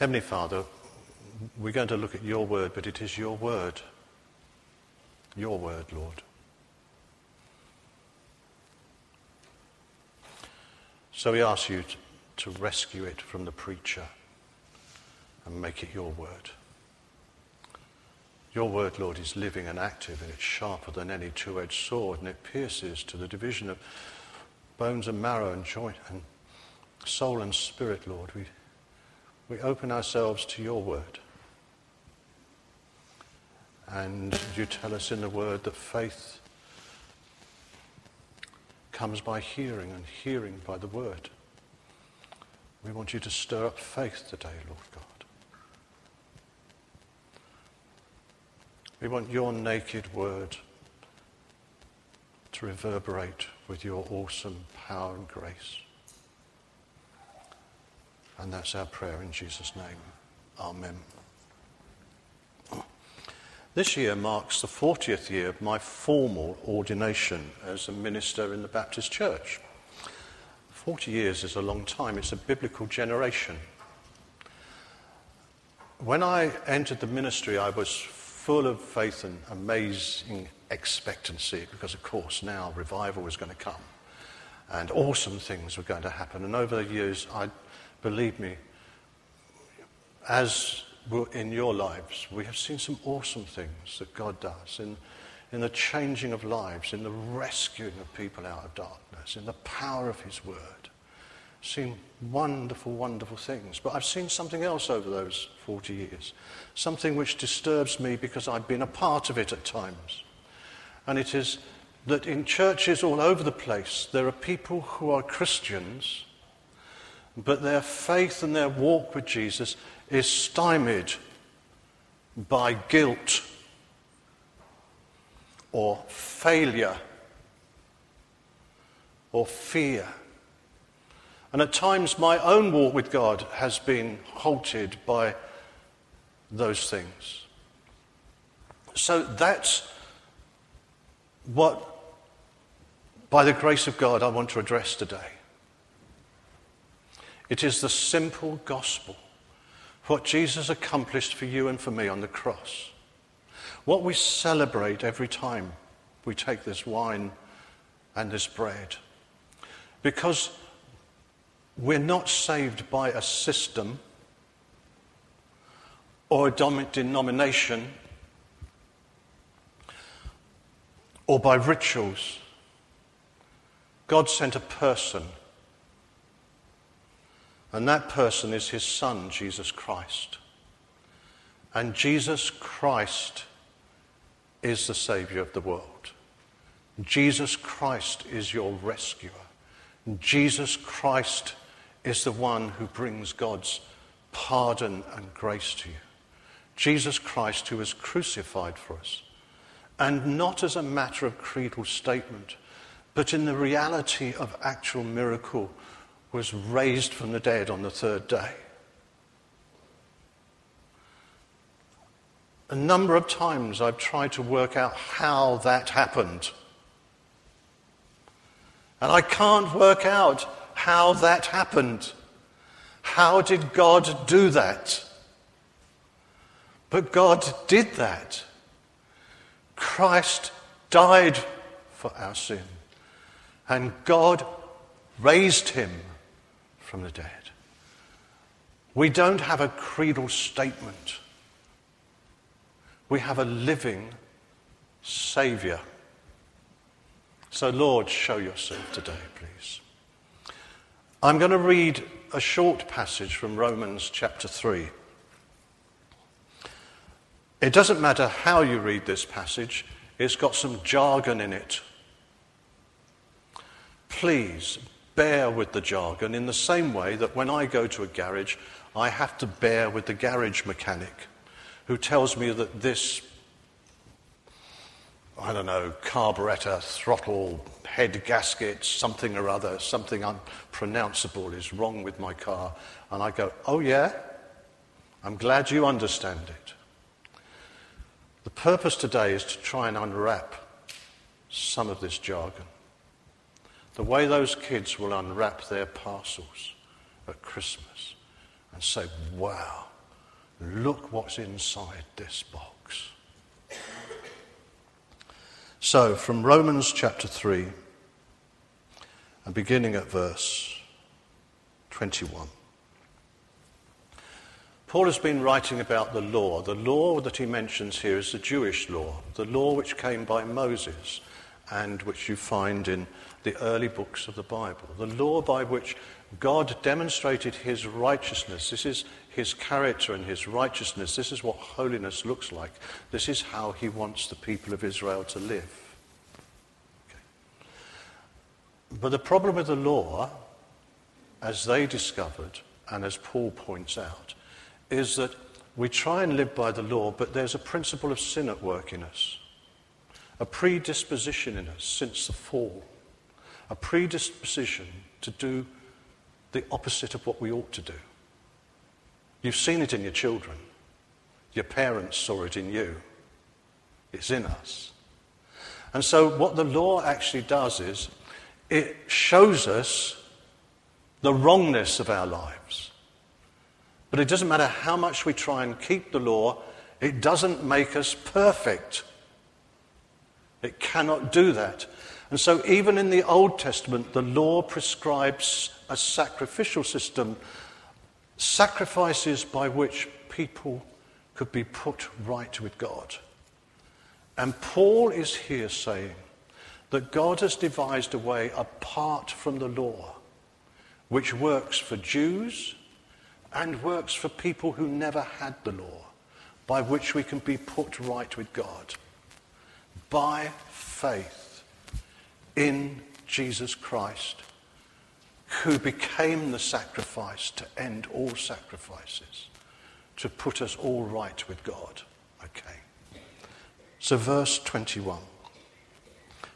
Heavenly Father, we're going to look at your word, but it is your word. Your word, Lord. So we ask you to, rescue it from the preacher and make it your word. Your word, Lord, is living and active, and it's sharper than any two edged sword, and it pierces to the division of bones and marrow and joint and soul and spirit, Lord. We, we open ourselves to your word. And you tell us in the word that faith comes by hearing, and hearing by the word. We want you to stir up faith today, Lord God. We want your naked word to reverberate with your awesome power and grace. And that's our prayer in Jesus' name. Amen. This year marks the 40th year of my formal ordination as a minister in the Baptist Church. 40 years is a long time, it's a biblical generation. When I entered the ministry, I was full of faith and amazing expectancy because, of course, now revival was going to come and awesome things were going to happen. And over the years, I believe me, as in your lives, we have seen some awesome things that God does in, in the changing of lives, in the rescuing of people out of darkness, in the power of His Word seen wonderful, wonderful things. But I've seen something else over those 40 years, something which disturbs me because I've been a part of it at times. And it is that in churches all over the place, there are people who are Christians, but their faith and their walk with Jesus is stymied by guilt or failure or fear and at times, my own walk with God has been halted by those things. So that's what, by the grace of God, I want to address today. It is the simple gospel, what Jesus accomplished for you and for me on the cross. What we celebrate every time we take this wine and this bread. Because we're not saved by a system or a denomination or by rituals. God sent a person, and that person is his son, Jesus Christ. And Jesus Christ is the Savior of the world. Jesus Christ is your rescuer. Jesus Christ is the one who brings God's pardon and grace to you. Jesus Christ, who was crucified for us, and not as a matter of creedal statement, but in the reality of actual miracle, was raised from the dead on the third day. A number of times I've tried to work out how that happened. And I can't work out how that happened. How did God do that? But God did that. Christ died for our sin, and God raised him from the dead. We don't have a creedal statement. We have a living Saviour. So, Lord, show yourself today, please. I'm going to read a short passage from Romans chapter 3. It doesn't matter how you read this passage, it's got some jargon in it. Please bear with the jargon in the same way that when I go to a garage, I have to bear with the garage mechanic who tells me that this I don't know, carburetor, throttle, head gasket, something or other, something unpronounceable is wrong with my car. And I go, oh yeah? I'm glad you understand it. The purpose today is to try and unwrap some of this jargon. The way those kids will unwrap their parcels at Christmas and say, wow, look what's inside this box. So, from Romans chapter 3, and beginning at verse 21. Paul has been writing about the law. The law that he mentions here is the Jewish law, the law which came by Moses and which you find in the early books of the Bible. The law by which God demonstrated his righteousness. This is his character and his righteousness. This is what holiness looks like. This is how he wants the people of Israel to live. Okay. But the problem with the law, as they discovered, and as Paul points out, is that we try and live by the law, but there's a principle of sin at work in us, a predisposition in us since the fall, a predisposition to do the opposite of what we ought to do. You've seen it in your children. Your parents saw it in you. It's in us. And so, what the law actually does is it shows us the wrongness of our lives. But it doesn't matter how much we try and keep the law, it doesn't make us perfect. It cannot do that. And so, even in the Old Testament, the law prescribes a sacrificial system, sacrifices by which people could be put right with God. And Paul is here saying that God has devised a way apart from the law, which works for Jews and works for people who never had the law, by which we can be put right with God. By faith in Jesus Christ who became the sacrifice to end all sacrifices, to put us all right with God. Okay. So, verse 21.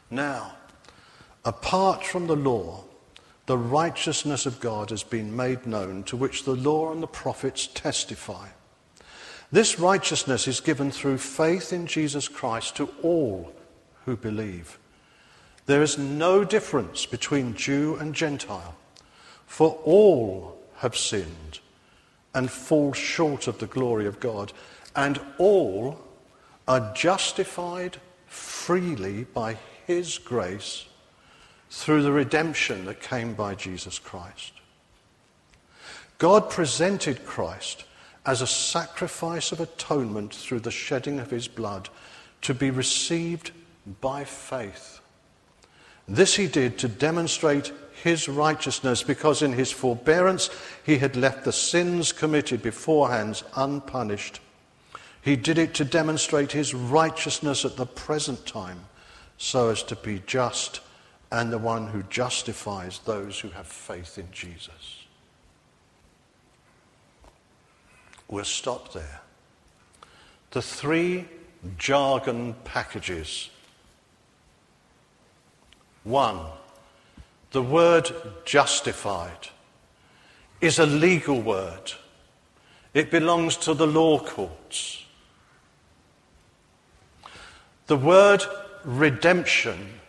Now, apart from the law, the righteousness of God has been made known, to which the law and the prophets testify. This righteousness is given through faith in Jesus Christ to all who believe. There is no difference between Jew and Gentile. For all have sinned and fall short of the glory of God, and all are justified freely by His grace through the redemption that came by Jesus Christ. God presented Christ as a sacrifice of atonement through the shedding of His blood to be received by faith. This He did to demonstrate his righteousness because in his forbearance he had left the sins committed beforehand unpunished. He did it to demonstrate his righteousness at the present time so as to be just and the one who justifies those who have faith in Jesus. We'll stop there. The three jargon packages. One, the word justified is a legal word. It belongs to the law courts. The word redemption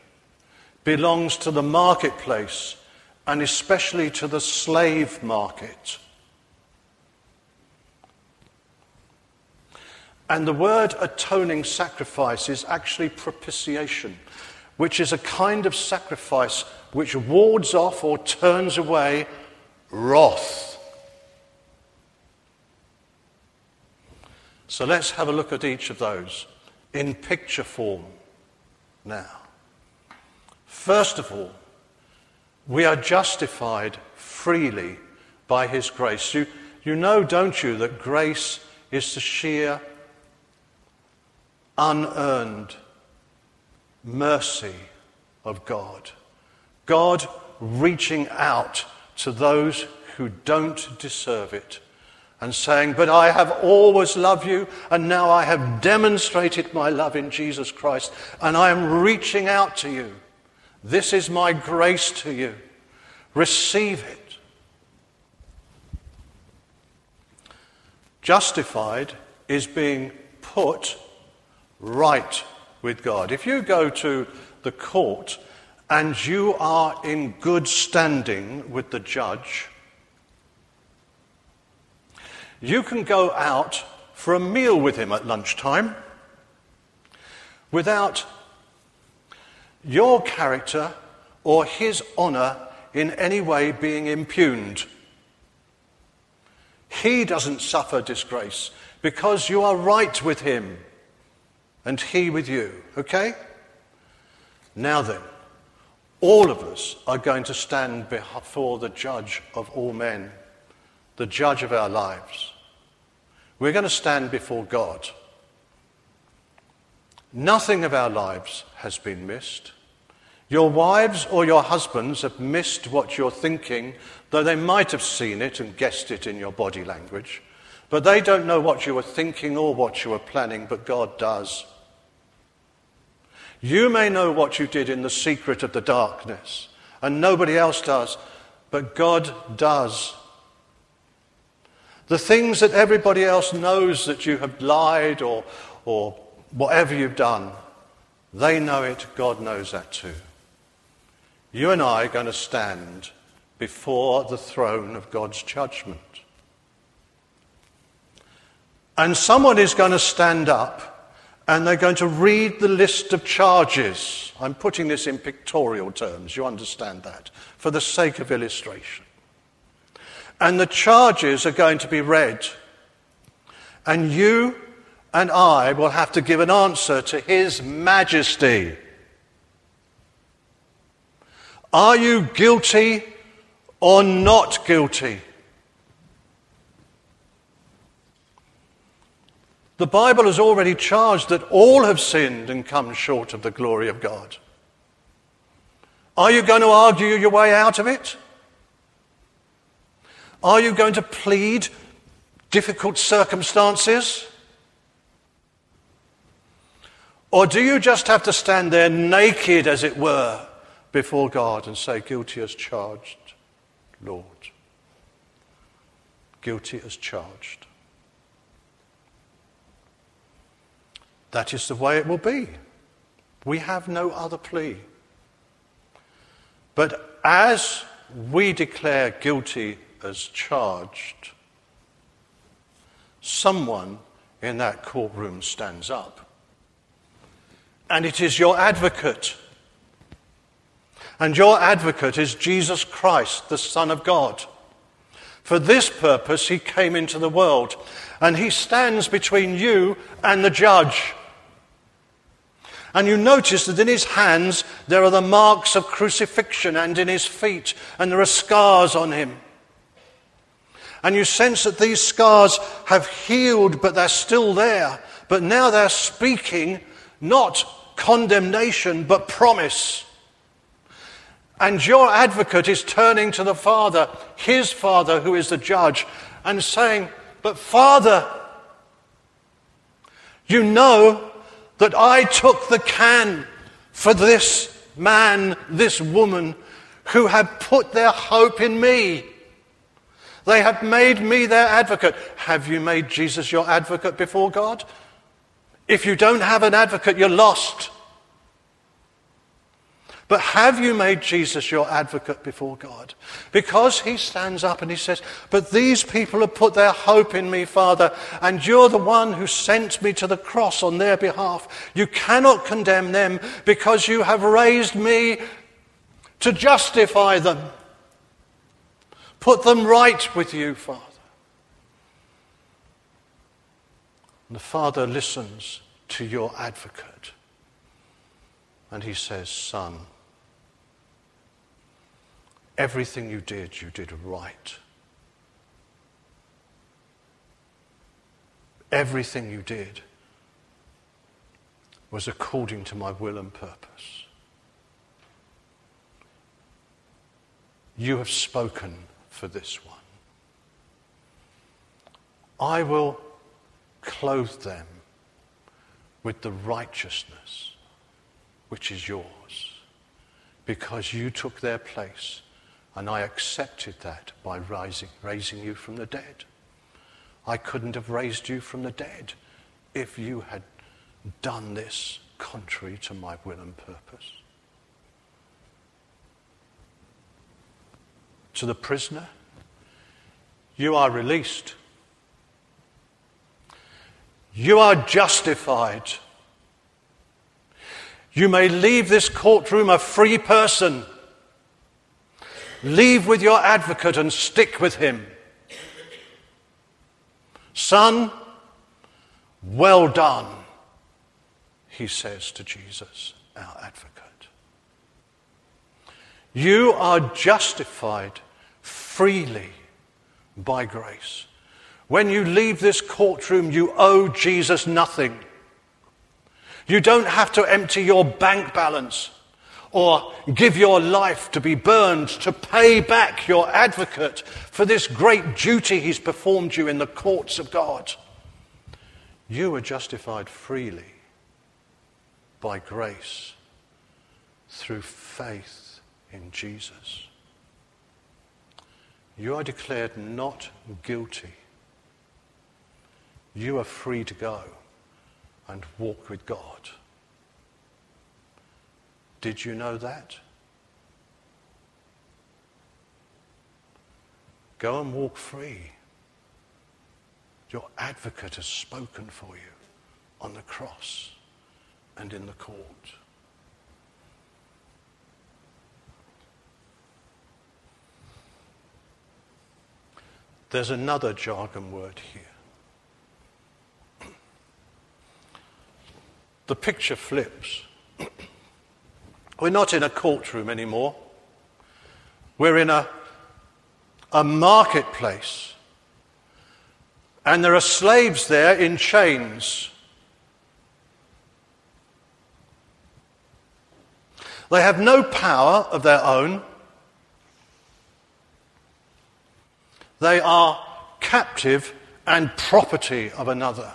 belongs to the marketplace and especially to the slave market. And the word atoning sacrifice is actually propitiation, which is a kind of sacrifice which wards off or turns away wrath. So let's have a look at each of those in picture form now. First of all, we are justified freely by His grace. You, you know, don't you, that grace is the sheer, unearned mercy of God. God reaching out to those who don't deserve it and saying, But I have always loved you, and now I have demonstrated my love in Jesus Christ, and I am reaching out to you. This is my grace to you. Receive it. Justified is being put right with God. If you go to the court and you are in good standing with the judge, you can go out for a meal with him at lunchtime without your character or his honour in any way being impugned. He doesn't suffer disgrace because you are right with him and he with you. Okay? Now then, all of us are going to stand before the judge of all men, the judge of our lives. We're going to stand before God. Nothing of our lives has been missed. Your wives or your husbands have missed what you're thinking, though they might have seen it and guessed it in your body language. But they don't know what you were thinking or what you were planning, but God does. You may know what you did in the secret of the darkness, and nobody else does, but God does. The things that everybody else knows that you have lied or, or whatever you've done, they know it, God knows that too. You and I are going to stand before the throne of God's judgment. And someone is going to stand up and they're going to read the list of charges. I'm putting this in pictorial terms, you understand that, for the sake of illustration. And the charges are going to be read. And you and I will have to give an answer to His Majesty. Are you guilty or not guilty? The Bible has already charged that all have sinned and come short of the glory of God. Are you going to argue your way out of it? Are you going to plead difficult circumstances? Or do you just have to stand there naked, as it were, before God and say, Guilty as charged, Lord. Guilty as charged. That is the way it will be. We have no other plea. But as we declare guilty as charged, someone in that courtroom stands up. And it is your advocate and your advocate is Jesus Christ, the Son of God. For this purpose, he came into the world, and he stands between you and the judge. And you notice that in his hands there are the marks of crucifixion, and in his feet, and there are scars on him. And you sense that these scars have healed, but they're still there. But now they're speaking not condemnation, but promise. And your advocate is turning to the Father, his Father, who is the judge, and saying, But Father, you know that I took the can for this man, this woman, who had put their hope in me. They have made me their advocate. Have you made Jesus your advocate before God? If you don't have an advocate, you're lost. But have you made Jesus your advocate before God? Because he stands up and he says, But these people have put their hope in me, Father, and you're the one who sent me to the cross on their behalf. You cannot condemn them because you have raised me to justify them. Put them right with you, Father. And the Father listens to your advocate. And he says, Son, Everything you did, you did right. Everything you did was according to my will and purpose. You have spoken for this one. I will clothe them with the righteousness which is yours because you took their place and I accepted that by rising, raising you from the dead. I couldn't have raised you from the dead if you had done this contrary to my will and purpose. To the prisoner, you are released. You are justified. You may leave this courtroom a free person. Leave with your advocate and stick with him. Son, well done, he says to Jesus, our advocate. You are justified freely by grace. When you leave this courtroom, you owe Jesus nothing. You don't have to empty your bank balance or give your life to be burned to pay back your advocate for this great duty he's performed you in the courts of God. You are justified freely by grace through faith in Jesus. You are declared not guilty. You are free to go and walk with God. Did you know that? Go and walk free. Your advocate has spoken for you on the cross and in the court. There's another jargon word here. The picture flips. We're not in a courtroom anymore. We're in a, a marketplace. And there are slaves there in chains. They have no power of their own. They are captive and property of another.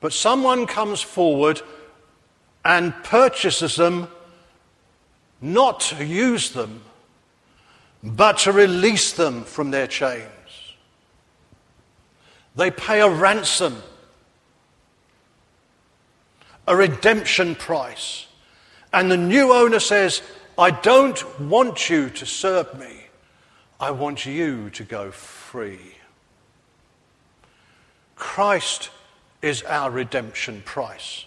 But someone comes forward and purchases them not to use them, but to release them from their chains. They pay a ransom, a redemption price. And the new owner says, I don't want you to serve me. I want you to go free. Christ is our redemption price.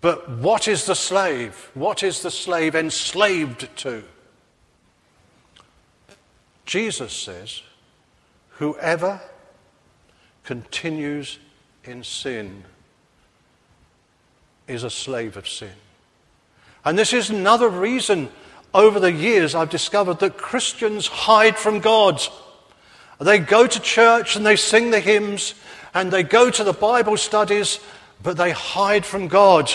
But what is the slave? What is the slave enslaved to? Jesus says, Whoever continues in sin is a slave of sin. And this is another reason over the years, I've discovered that Christians hide from God. They go to church and they sing the hymns and they go to the Bible studies, but they hide from God.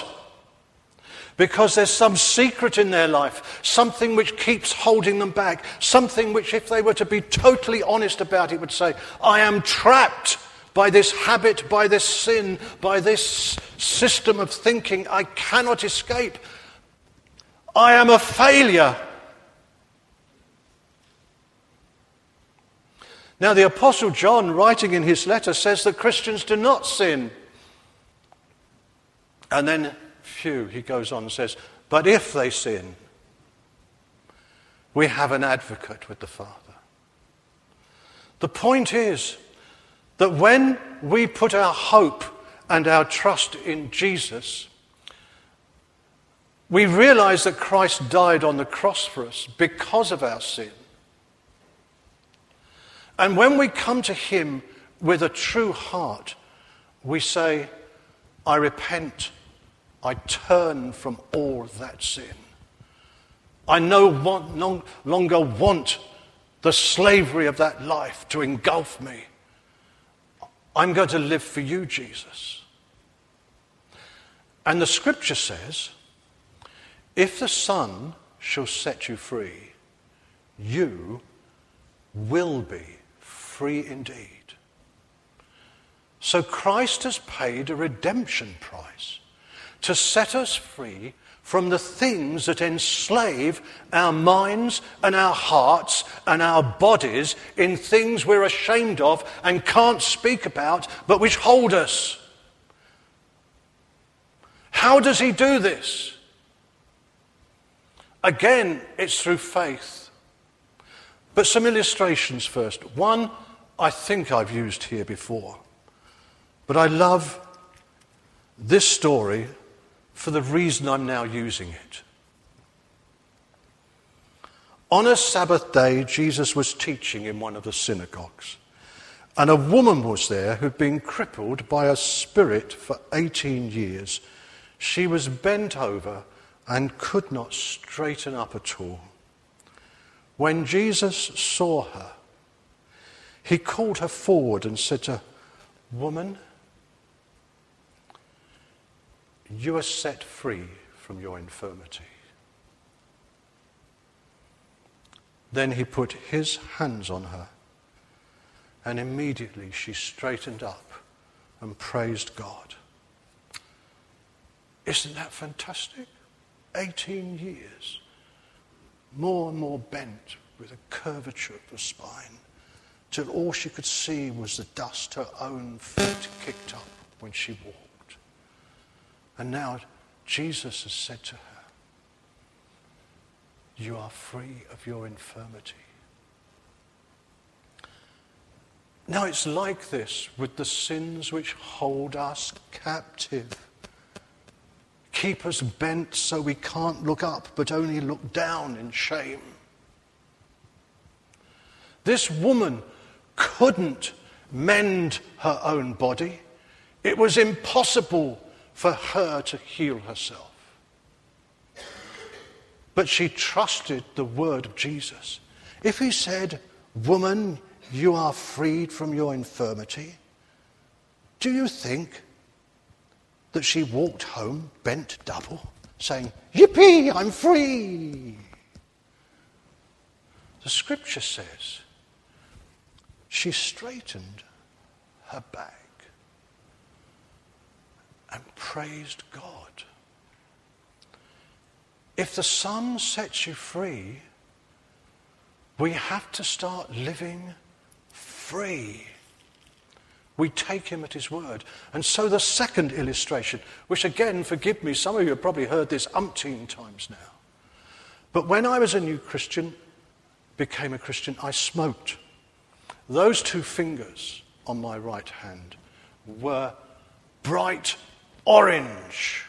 Because there's some secret in their life, something which keeps holding them back, something which, if they were to be totally honest about it, would say, I am trapped by this habit, by this sin, by this system of thinking. I cannot escape. I am a failure. Now, the Apostle John, writing in his letter, says that Christians do not sin. And then, phew, he goes on and says, but if they sin, we have an advocate with the Father. The point is that when we put our hope and our trust in Jesus, we realize that Christ died on the cross for us because of our sin. And when we come to Him with a true heart, we say, I repent. I turn from all that sin. I no, want, no longer want the slavery of that life to engulf me. I'm going to live for you, Jesus. And the scripture says if the Son shall set you free, you will be free indeed. So Christ has paid a redemption price to set us free from the things that enslave our minds and our hearts and our bodies in things we're ashamed of and can't speak about, but which hold us. How does he do this? Again, it's through faith. But some illustrations first. One, I think I've used here before. But I love this story for the reason I'm now using it. On a Sabbath day, Jesus was teaching in one of the synagogues. And a woman was there who'd been crippled by a spirit for 18 years. She was bent over and could not straighten up at all. When Jesus saw her, he called her forward and said to her, Woman, you are set free from your infirmity. Then he put his hands on her, and immediately she straightened up and praised God. Isn't that fantastic? 18 years, more and more bent with a curvature of the spine, till all she could see was the dust her own feet kicked up when she walked. And now Jesus has said to her, You are free of your infirmity. Now it's like this with the sins which hold us captive keep us bent so we can't look up but only look down in shame. This woman couldn't mend her own body. It was impossible for her to heal herself. But she trusted the word of Jesus. If he said, Woman, you are freed from your infirmity, do you think that she walked home bent double, saying, Yippee, I'm free. The scripture says she straightened her back and praised God. If the Son sets you free, we have to start living free. We take him at his word. And so the second illustration, which again, forgive me, some of you have probably heard this umpteen times now. But when I was a new Christian, became a Christian, I smoked. Those two fingers on my right hand were bright orange.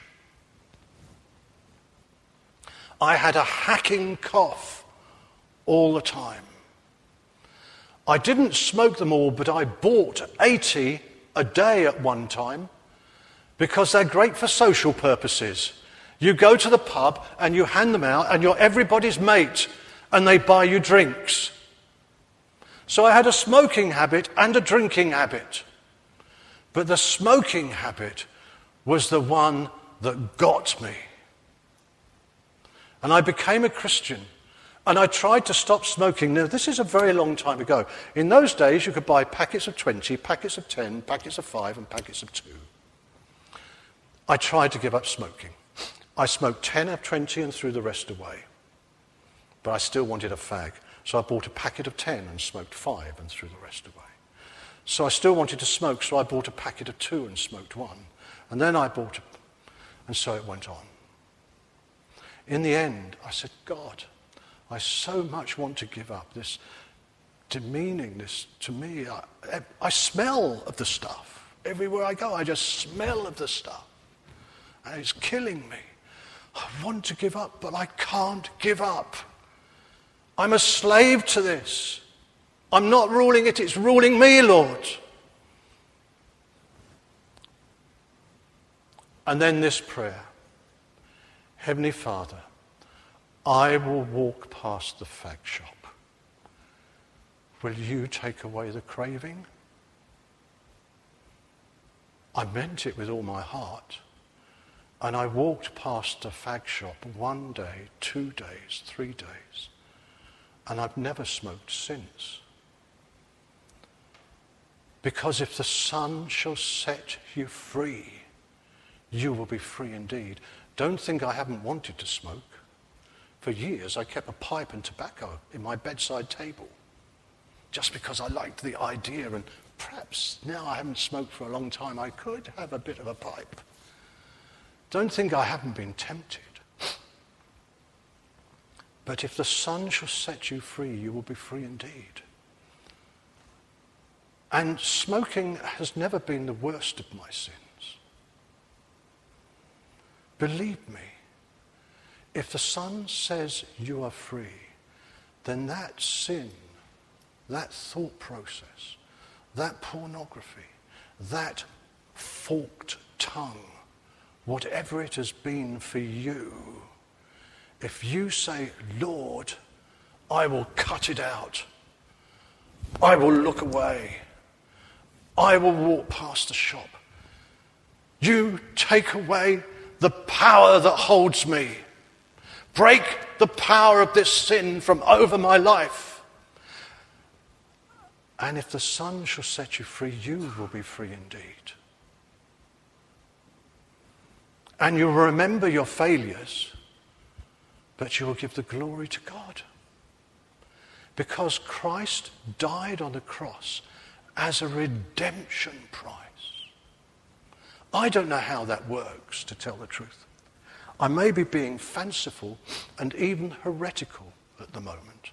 I had a hacking cough all the time. I didn't smoke them all, but I bought 80 a day at one time because they're great for social purposes. You go to the pub and you hand them out, and you're everybody's mate, and they buy you drinks. So I had a smoking habit and a drinking habit. But the smoking habit was the one that got me. And I became a Christian and I tried to stop smoking. Now, this is a very long time ago. In those days, you could buy packets of 20, packets of 10, packets of 5, and packets of 2. I tried to give up smoking. I smoked 10 of 20 and threw the rest away. But I still wanted a fag. So I bought a packet of 10 and smoked 5 and threw the rest away. So I still wanted to smoke, so I bought a packet of 2 and smoked 1. And then I bought, a, and so it went on. In the end, I said, God, I so much want to give up this demeaning, this to me. I, I smell of the stuff. Everywhere I go, I just smell of the stuff. And it's killing me. I want to give up, but I can't give up. I'm a slave to this. I'm not ruling it, it's ruling me, Lord. And then this prayer Heavenly Father, I will walk past the fag shop. Will you take away the craving? I meant it with all my heart. And I walked past the fag shop one day, two days, three days. And I've never smoked since. Because if the Son shall set you free, you will be free indeed. Don't think I haven't wanted to smoke. For years, I kept a pipe and tobacco in my bedside table just because I liked the idea, and perhaps now I haven't smoked for a long time, I could have a bit of a pipe. Don't think I haven't been tempted. But if the Son shall set you free, you will be free indeed. And smoking has never been the worst of my sins. Believe me, if the Son says you are free, then that sin, that thought process, that pornography, that forked tongue, whatever it has been for you, if you say, Lord, I will cut it out, I will look away, I will walk past the shop, you take away the power that holds me. Break the power of this sin from over my life. And if the Son shall set you free, you will be free indeed. And you'll remember your failures, but you will give the glory to God. Because Christ died on the cross as a redemption price. I don't know how that works, to tell the truth. I may be being fanciful and even heretical at the moment.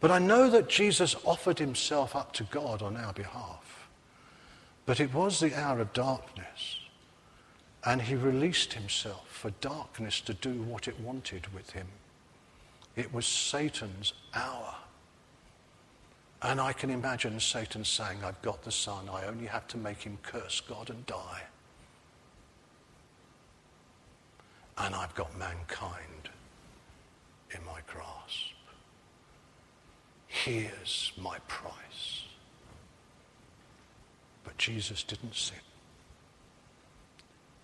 But I know that Jesus offered himself up to God on our behalf. But it was the hour of darkness, and he released himself for darkness to do what it wanted with him. It was Satan's hour. And I can imagine Satan saying, I've got the Son, I only have to make him curse God and die. And I've got mankind in my grasp. Here's my price. But Jesus didn't sin.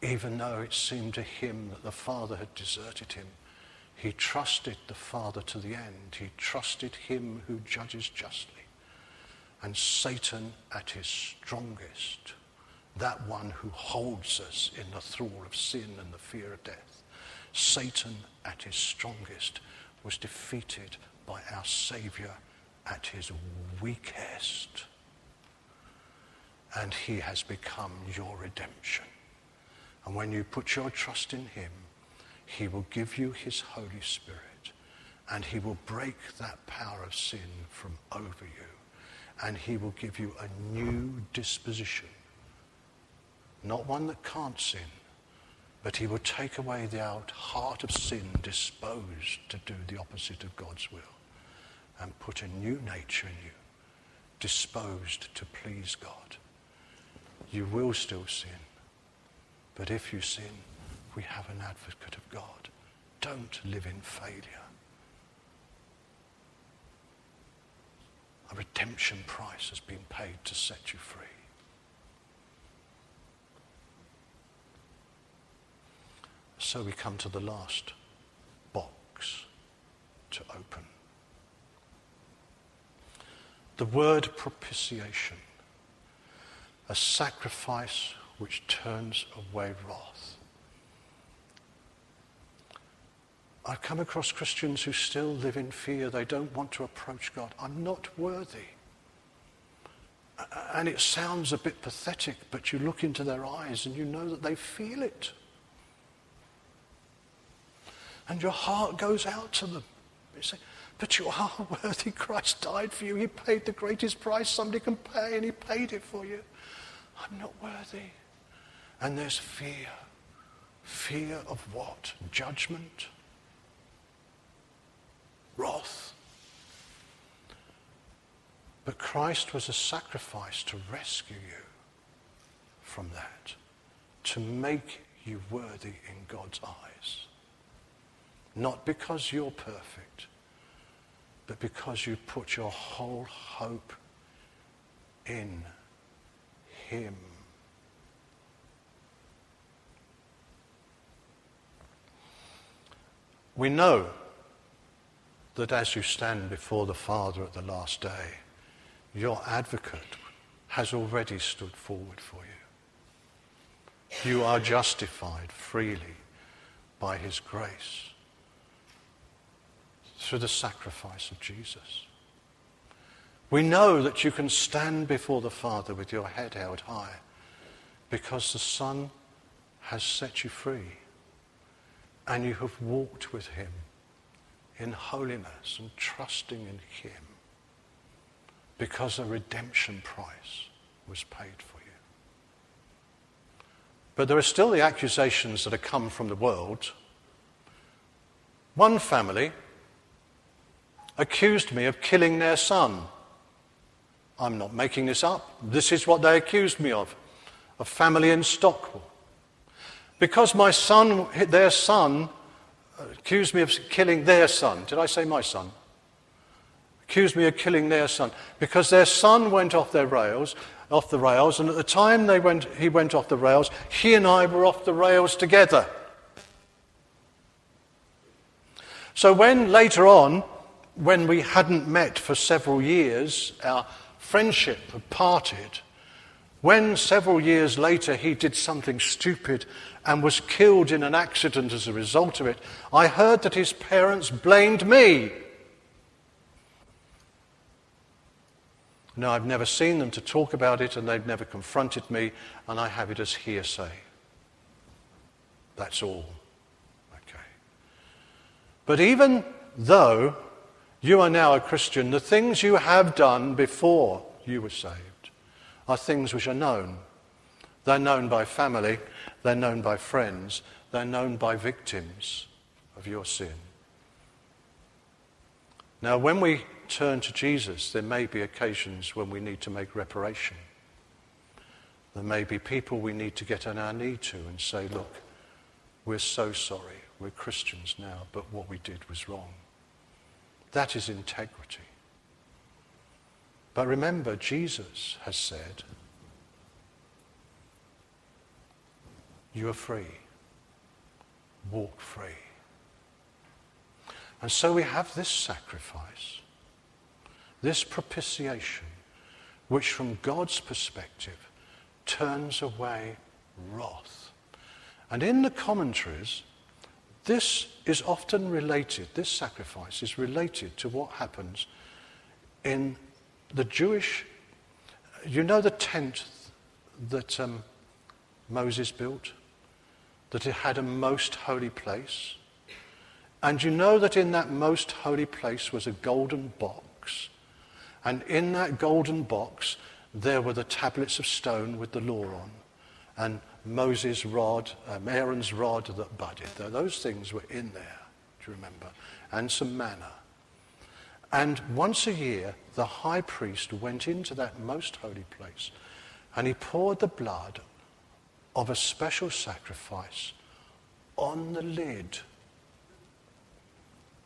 Even though it seemed to him that the Father had deserted him, he trusted the Father to the end. He trusted him who judges justly. And Satan at his strongest, that one who holds us in the thrall of sin and the fear of death, Satan at his strongest was defeated by our Saviour at his weakest. And he has become your redemption. And when you put your trust in him, he will give you his Holy Spirit and he will break that power of sin from over you. And he will give you a new disposition. Not one that can't sin, but he will take away the heart of sin disposed to do the opposite of God's will and put a new nature in you, disposed to please God. You will still sin, but if you sin, we have an advocate of God. Don't live in failure. A redemption price has been paid to set you free. So we come to the last box to open. The word propitiation, a sacrifice which turns away wrath. I've come across Christians who still live in fear. They don't want to approach God. I'm not worthy. And it sounds a bit pathetic, but you look into their eyes and you know that they feel it and your heart goes out to them. You say, but you are worthy. Christ died for you. He paid the greatest price somebody can pay, and He paid it for you. I'm not worthy. And there's fear. Fear of what? Judgment? Wrath? But Christ was a sacrifice to rescue you from that, to make you worthy in God's eyes. Not because you're perfect, but because you put your whole hope in Him. We know that as you stand before the Father at the last day, your advocate has already stood forward for you. You are justified freely by his grace through the sacrifice of Jesus. We know that you can stand before the Father with your head held high because the Son has set you free and you have walked with him in holiness and trusting in him. because a redemption price was paid for you. But there are still the accusations that have come from the world. One family accused me of killing their son. I'm not making this up. This is what they accused me of. A family in Stockwell. Because my son, their son, accused me of killing their son. Did I say my son? Accused me of killing their son. Because their son went off their rails, off the rails, and at the time they went, he went off the rails, he and I were off the rails together. So when later on, when we hadn't met for several years, our friendship had parted, when several years later he did something stupid and was killed in an accident as a result of it, I heard that his parents blamed me. Now, I've never seen them to talk about it, and they've never confronted me, and I have it as hearsay. That's all. Okay. But even though you are now a Christian, the things you have done before you were saved are things which are known. They're known by family, they're known by friends, they're known by victims of your sin. Now, when we turn to Jesus, there may be occasions when we need to make reparation. There may be people we need to get on our knee to and say, Look, we're so sorry. We're Christians now, but what we did was wrong. That is integrity. But remember, Jesus has said, You are free. Walk free. And so we have this sacrifice, this propitiation, which from God's perspective turns away wrath. And in the commentaries, this is often related, this sacrifice is related to what happens in the Jewish, you know the tent that um, Moses built? that it had a most holy place. And you know that in that most holy place was a golden box. And in that golden box, there were the tablets of stone with the law on. And Moses' rod, um, Aaron's rod that budded. Those things were in there, do you remember? And some manna. And once a year, the high priest went into that most holy place and he poured the blood of a special sacrifice on the lid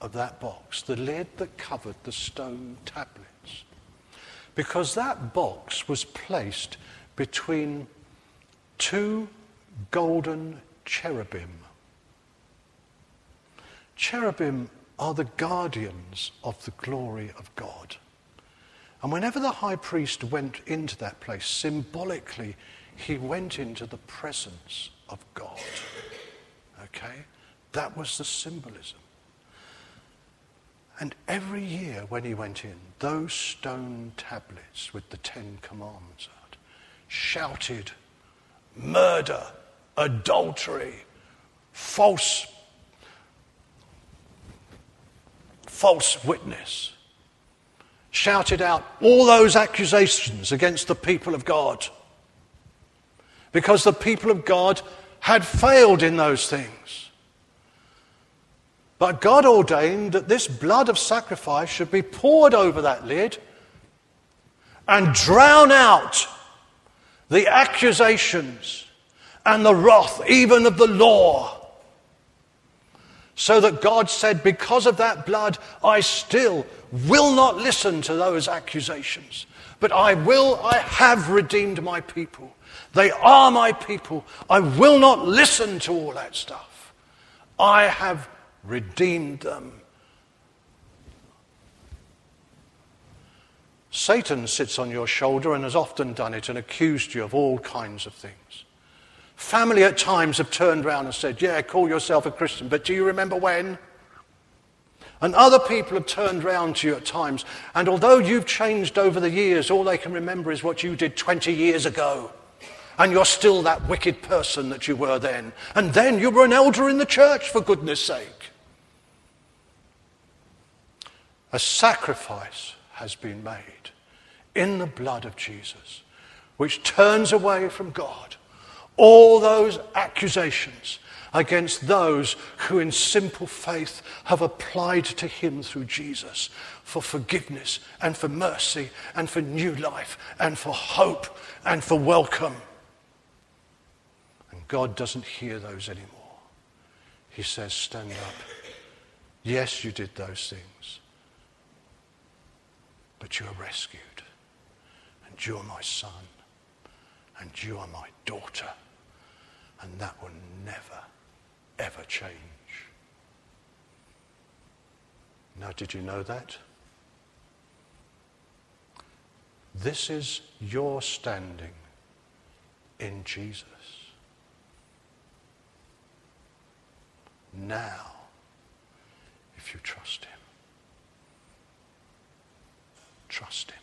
of that box, the lid that covered the stone tablets. Because that box was placed between two golden cherubim. Cherubim are the guardians of the glory of God. And whenever the high priest went into that place, symbolically, he went into the presence of God. Okay? That was the symbolism. And every year when he went in, those stone tablets with the Ten Commandments out shouted murder, adultery, false, false witness. Shouted out all those accusations against the people of God because the people of God had failed in those things. But God ordained that this blood of sacrifice should be poured over that lid and drown out the accusations and the wrath, even of the law. So that God said, Because of that blood, I still will not listen to those accusations, but I will, I have redeemed my people. They are my people. I will not listen to all that stuff. I have redeemed them. Satan sits on your shoulder and has often done it and accused you of all kinds of things. Family at times have turned around and said, Yeah, call yourself a Christian, but do you remember when? And other people have turned around to you at times, and although you've changed over the years, all they can remember is what you did 20 years ago and you're still that wicked person that you were then. And then you were an elder in the church, for goodness sake. A sacrifice has been made. in the blood of Jesus, which turns away from God all those accusations against those who in simple faith have applied to him through Jesus for forgiveness and for mercy and for new life and for hope and for welcome. And God doesn't hear those anymore. He says, Stand up. Yes, you did those things, but you are rescued. And you are my son. And you are my daughter. And that will never, ever change. Now, did you know that? This is your standing in Jesus. Now, if you trust Him, trust Him.